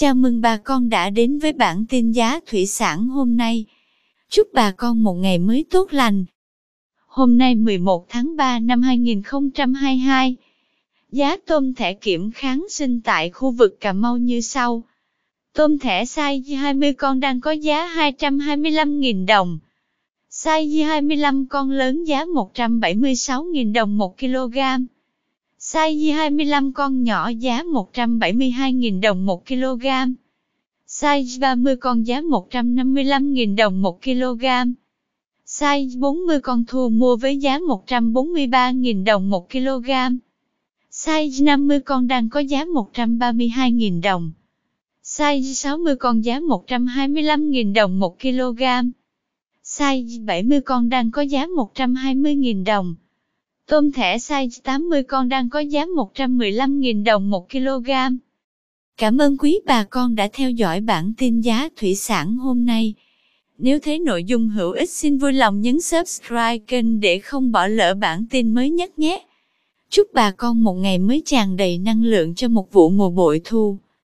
Chào mừng bà con đã đến với bản tin giá thủy sản hôm nay. Chúc bà con một ngày mới tốt lành. Hôm nay 11 tháng 3 năm 2022, giá tôm thẻ kiểm kháng sinh tại khu vực Cà Mau như sau. Tôm thẻ size 20 con đang có giá 225.000 đồng. Size 25 con lớn giá 176.000 đồng 1 kg. Size 25 con nhỏ giá 172.000 đồng 1 kg. Size 30 con giá 155.000 đồng 1 kg. Size 40 con thu mua với giá 143.000 đồng 1 kg. Size 50 con đang có giá 132.000 đồng. Size 60 con giá 125.000 đồng 1 kg. Size 70 con đang có giá 120.000 đồng. Tôm thẻ size 80 con đang có giá 115.000 đồng 1 kg. Cảm ơn quý bà con đã theo dõi bản tin giá thủy sản hôm nay. Nếu thấy nội dung hữu ích, xin vui lòng nhấn subscribe kênh để không bỏ lỡ bản tin mới nhất nhé. Chúc bà con một ngày mới tràn đầy năng lượng cho một vụ mùa bội thu.